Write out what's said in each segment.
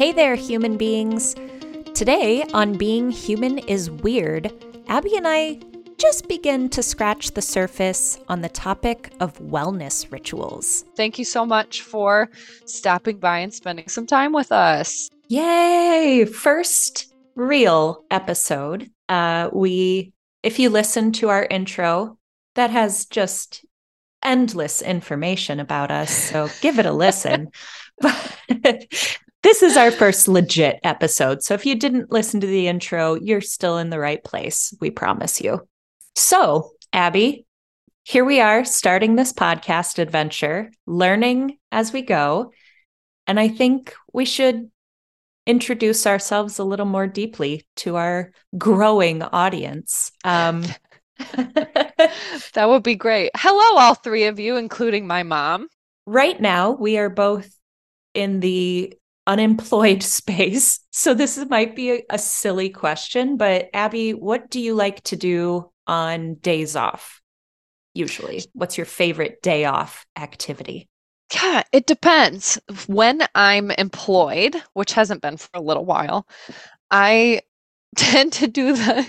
Hey there, human beings. Today on Being Human is Weird, Abby and I just begin to scratch the surface on the topic of wellness rituals. Thank you so much for stopping by and spending some time with us. Yay! First real episode. Uh, we, if you listen to our intro, that has just endless information about us. So give it a listen. But this is our first legit episode. So if you didn't listen to the intro, you're still in the right place. We promise you. So, Abby, here we are starting this podcast adventure, learning as we go. And I think we should introduce ourselves a little more deeply to our growing audience. Um, that would be great. Hello, all three of you, including my mom. Right now, we are both in the unemployed space. So this might be a, a, silly question, but Abby, what do you like to do on days off? Usually, what's your favorite day off activity? Yeah, it depends. When I'm employed, which hasn't been for a little while, I tend to do the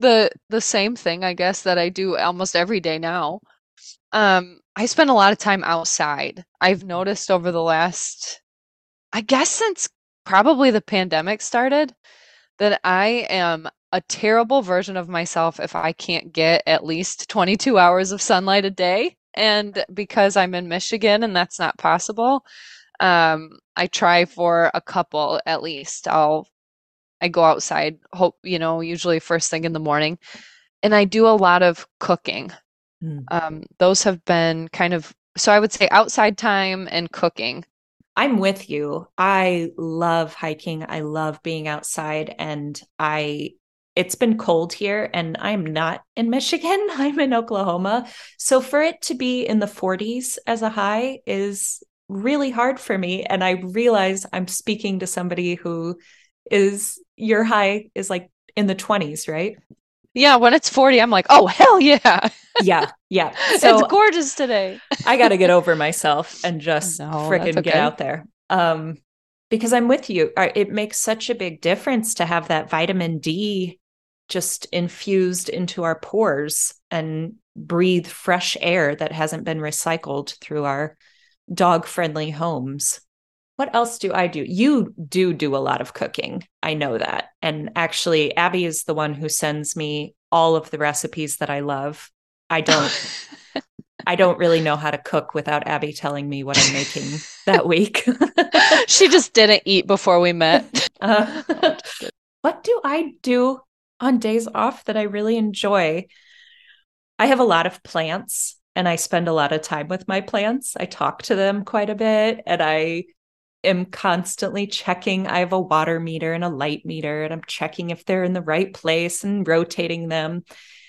the the same thing, I guess, that I do almost every day now. Um, I spend a lot of time outside. I've noticed over the last I guess since probably the pandemic started that I am a terrible version of myself if I can't get at least 22 hours of sunlight a day. And because I'm in Michigan and that's not possible, um, I try for a couple at least. I'll I go outside, hope you know, usually first thing in the morning, and I do a lot of cooking. Mm. Um, those have been kind of so I would say outside time and cooking I'm with you. I love hiking. I love being outside and I it's been cold here and I'm not in Michigan. I'm in Oklahoma. So for it to be in the 40s as a high is really hard for me and I realize I'm speaking to somebody who is your high is like in the 20s, right? Yeah, when it's 40, I'm like, oh, hell yeah. yeah, yeah. So it's gorgeous today. I got to get over myself and just no, freaking okay. get out there. Um, because I'm with you. It makes such a big difference to have that vitamin D just infused into our pores and breathe fresh air that hasn't been recycled through our dog friendly homes. What else do I do? You do do a lot of cooking. I know that. And actually, Abby is the one who sends me all of the recipes that I love. I don't. I don't really know how to cook without Abby telling me what I'm making that week. she just didn't eat before we met. Uh, what do I do on days off that I really enjoy? I have a lot of plants and I spend a lot of time with my plants. I talk to them quite a bit and I am constantly checking. I have a water meter and a light meter, and I'm checking if they're in the right place and rotating them.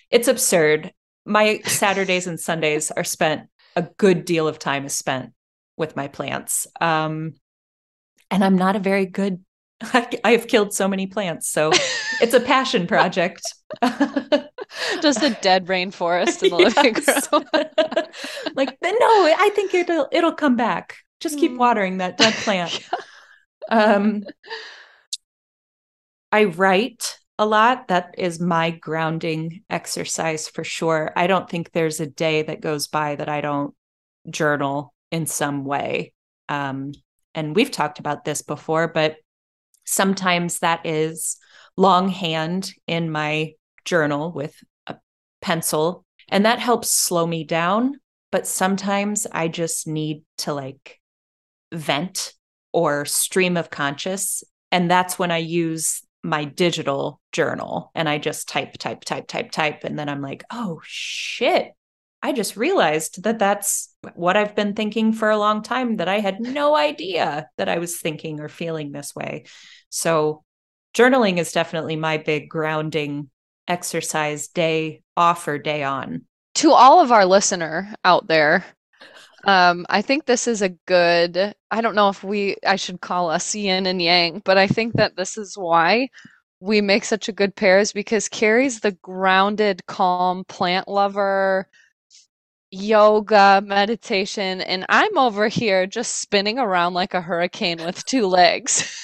It's absurd. My Saturdays and Sundays are spent, a good deal of time is spent with my plants. Um, and I'm not a very good, I, I have killed so many plants. So it's a passion project. Just a dead rainforest in the yes. living room. like, no, I think it'll it'll come back. Just keep mm. watering that dead plant. um, I write a lot. That is my grounding exercise for sure. I don't think there's a day that goes by that I don't journal in some way. Um, and we've talked about this before, but sometimes that is longhand in my journal with a pencil, and that helps slow me down. But sometimes I just need to like vent or stream of conscious. And that's when I use my digital journal and I just type, type, type, type, type. And then I'm like, oh shit. I just realized that that's what I've been thinking for a long time, that I had no idea that I was thinking or feeling this way. So, journaling is definitely my big grounding exercise day off or day on. To all of our listener out there, um, I think this is a good, I don't know if we, I should call us yin and yang, but I think that this is why we make such a good pair is because Carrie's the grounded, calm plant lover, yoga, meditation, and I'm over here just spinning around like a hurricane with two legs.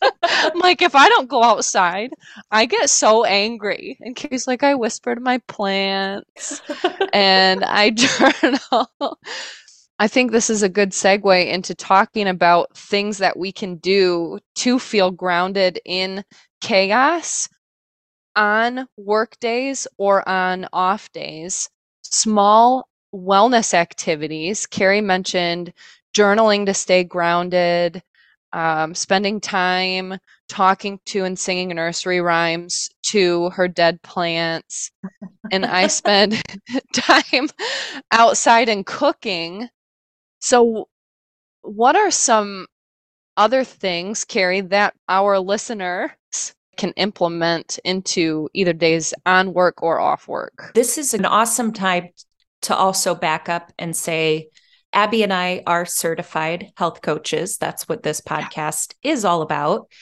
like, if I don't go outside, I get so angry. And Carrie's like, I whisper to my plants and I journal. I think this is a good segue into talking about things that we can do to feel grounded in chaos on work days or on off days. Small wellness activities. Carrie mentioned journaling to stay grounded, um, spending time talking to and singing nursery rhymes to her dead plants. And I spend time outside and cooking so, what are some other things, Carrie, that our listeners can implement into either days on work or off work? This is an awesome time to also back up and say, Abby and I are certified health coaches. That's what this podcast yeah. is all about.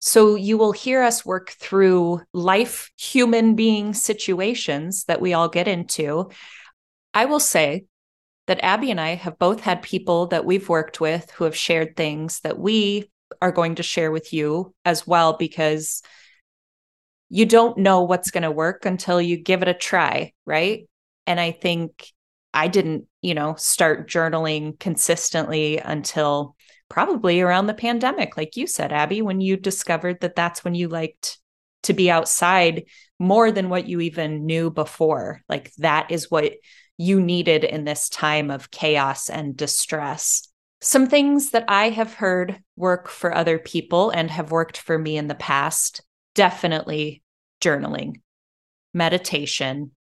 So you will hear us work through life human being situations that we all get into. I will say that Abby and I have both had people that we've worked with who have shared things that we are going to share with you as well, because you don't know what's going to work until you give it a try. Right. And I think I didn't, you know, start journaling consistently until probably around the pandemic, like you said, Abby, when you discovered that that's when you liked to be outside more than what you even knew before. Like that is what you needed in this time of chaos and distress. Some things that I have heard work for other people and have worked for me in the past definitely journaling, meditation,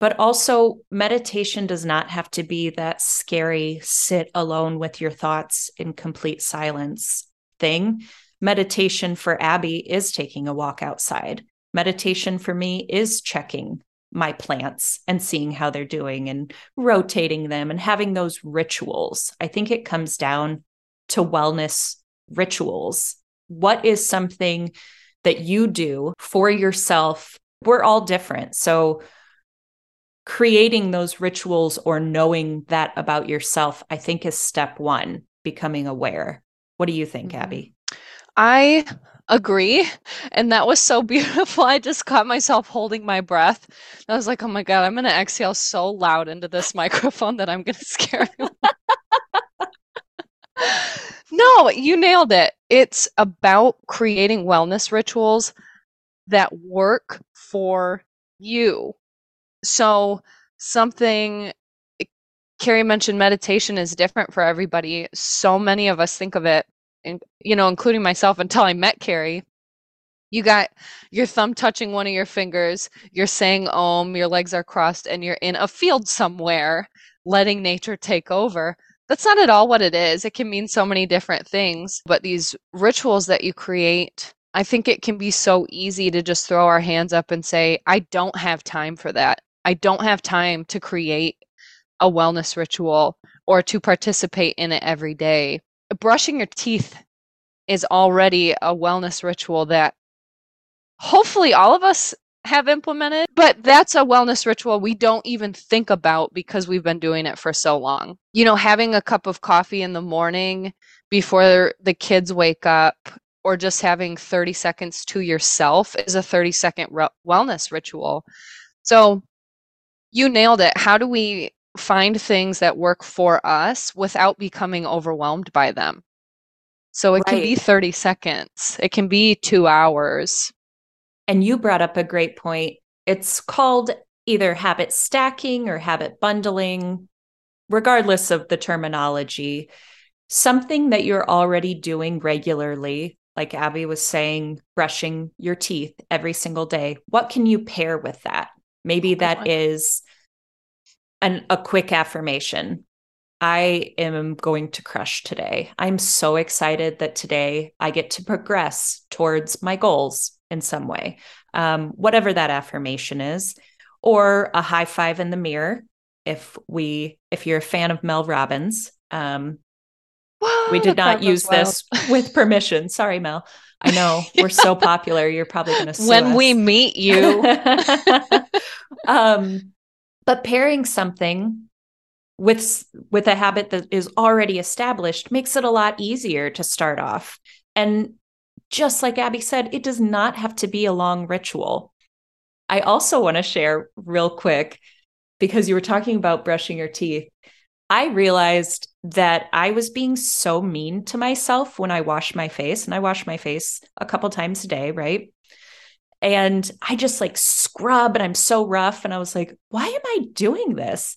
but also meditation does not have to be that scary sit alone with your thoughts in complete silence thing. Meditation for Abby is taking a walk outside. Meditation for me is checking my plants and seeing how they're doing and rotating them and having those rituals. I think it comes down to wellness rituals. What is something that you do for yourself? We're all different. So, creating those rituals or knowing that about yourself, I think, is step one, becoming aware. What do you think, mm-hmm. Abby? I agree. And that was so beautiful. I just caught myself holding my breath. I was like, oh my God, I'm going to exhale so loud into this microphone that I'm going to scare you. no, you nailed it. It's about creating wellness rituals that work for you. So, something Carrie mentioned meditation is different for everybody. So many of us think of it you know, including myself until I met Carrie, you got your thumb touching one of your fingers, you're saying om, your legs are crossed, and you're in a field somewhere letting nature take over. That's not at all what it is. It can mean so many different things. But these rituals that you create, I think it can be so easy to just throw our hands up and say, I don't have time for that. I don't have time to create a wellness ritual or to participate in it every day brushing your teeth is already a wellness ritual that hopefully all of us have implemented, but that's a wellness ritual we don't even think about because we've been doing it for so long. You know, having a cup of coffee in the morning before the kids wake up or just having 30 seconds to yourself is a 30 second re- wellness ritual. So you nailed it. How do we find things that work for us without becoming overwhelmed by them. So it right. can be 30 seconds, it can be two hours. And you brought up a great point. It's called either habit stacking or habit bundling, regardless of the terminology. Something that you're already doing regularly, like Abby was saying, brushing your teeth every single day. What can you pair with that? Maybe oh, that is an, a quick affirmation. I am going to crush today. I'm so excited that today I get to progress towards my goals in some way, um, whatever that affirmation is, or a high five in the mirror. If we, if you're a fan of Mel Robbins, um, we did not use this with permission. Sorry, Mel. I know we're so popular. You're probably going to when us. we meet you. um, but pairing something with with a habit that is already established makes it a lot easier to start off and just like Abby said, it does not have to be a long ritual. I also want to share real quick because you were talking about brushing your teeth. I realized that I was being so mean to myself when I wash my face, and I wash my face a couple times a day, right? And I just like scrub and I'm so rough. And I was like, why am I doing this?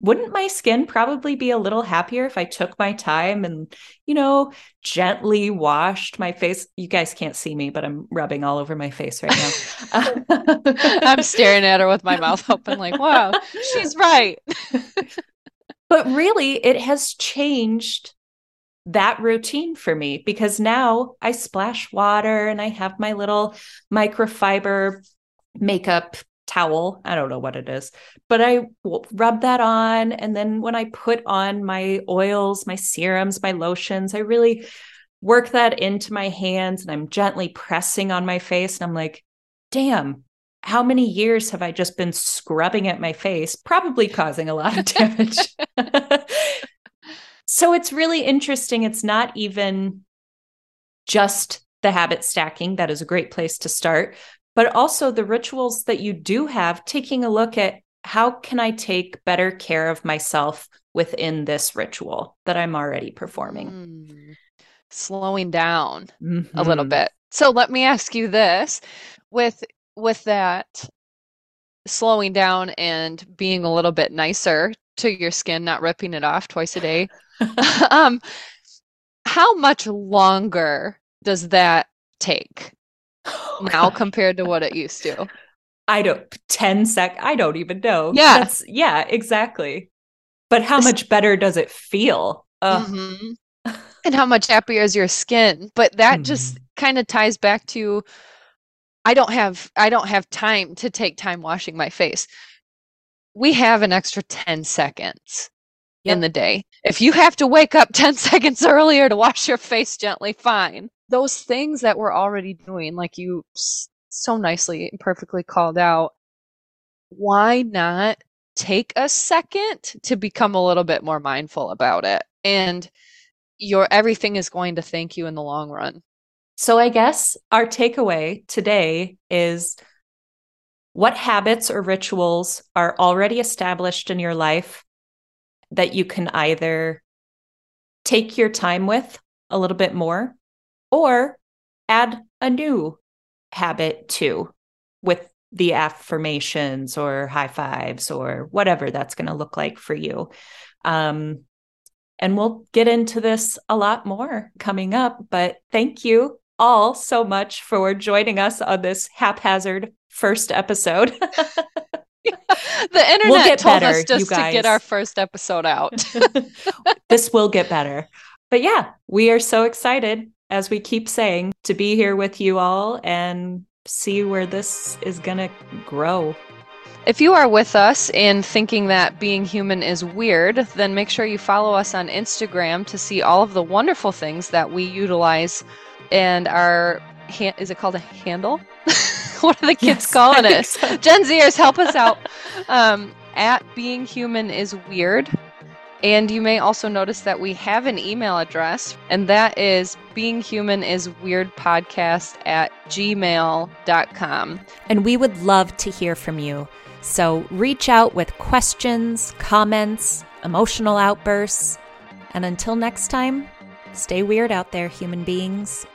Wouldn't my skin probably be a little happier if I took my time and, you know, gently washed my face? You guys can't see me, but I'm rubbing all over my face right now. I'm staring at her with my mouth open, like, wow, she's right. But really, it has changed that routine for me because now I splash water and I have my little microfiber makeup towel. I don't know what it is, but I rub that on. And then when I put on my oils, my serums, my lotions, I really work that into my hands and I'm gently pressing on my face. And I'm like, damn, how many years have I just been scrubbing at my face, probably causing a lot of damage? so it's really interesting. It's not even just the habit stacking, that is a great place to start, but also the rituals that you do have, taking a look at how can I take better care of myself within this ritual that I'm already performing? Mm. Slowing down mm-hmm. a little bit. So let me ask you this with with that slowing down and being a little bit nicer to your skin, not ripping it off twice a day. um, how much longer does that take oh, now God. compared to what it used to? I don't 10 sec I don't even know. Yeah. That's, yeah, exactly. But how much better does it feel? Mm-hmm. and how much happier is your skin? But that mm. just kind of ties back to I don't have I don't have time to take time washing my face. We have an extra 10 seconds yep. in the day. If you have to wake up 10 seconds earlier to wash your face gently, fine. Those things that we're already doing, like you so nicely and perfectly called out, why not take a second to become a little bit more mindful about it? And your everything is going to thank you in the long run. So I guess our takeaway today is what habits or rituals are already established in your life that you can either take your time with a little bit more or add a new habit to with the affirmations or high fives or whatever that's going to look like for you. Um, and we'll get into this a lot more coming up. But thank you all so much for joining us on this haphazard first episode. the internet we'll get told better, us just to get our first episode out. this will get better. But yeah, we are so excited, as we keep saying, to be here with you all and see where this is going to grow. If you are with us in thinking that being human is weird, then make sure you follow us on Instagram to see all of the wonderful things that we utilize and our is it called a handle? what are the kids yes, calling us? So. Gen Zers, help us out. Um, at being human is weird. And you may also notice that we have an email address, and that is beinghumanisweirdpodcast at gmail.com. And we would love to hear from you. So reach out with questions, comments, emotional outbursts. And until next time, stay weird out there, human beings.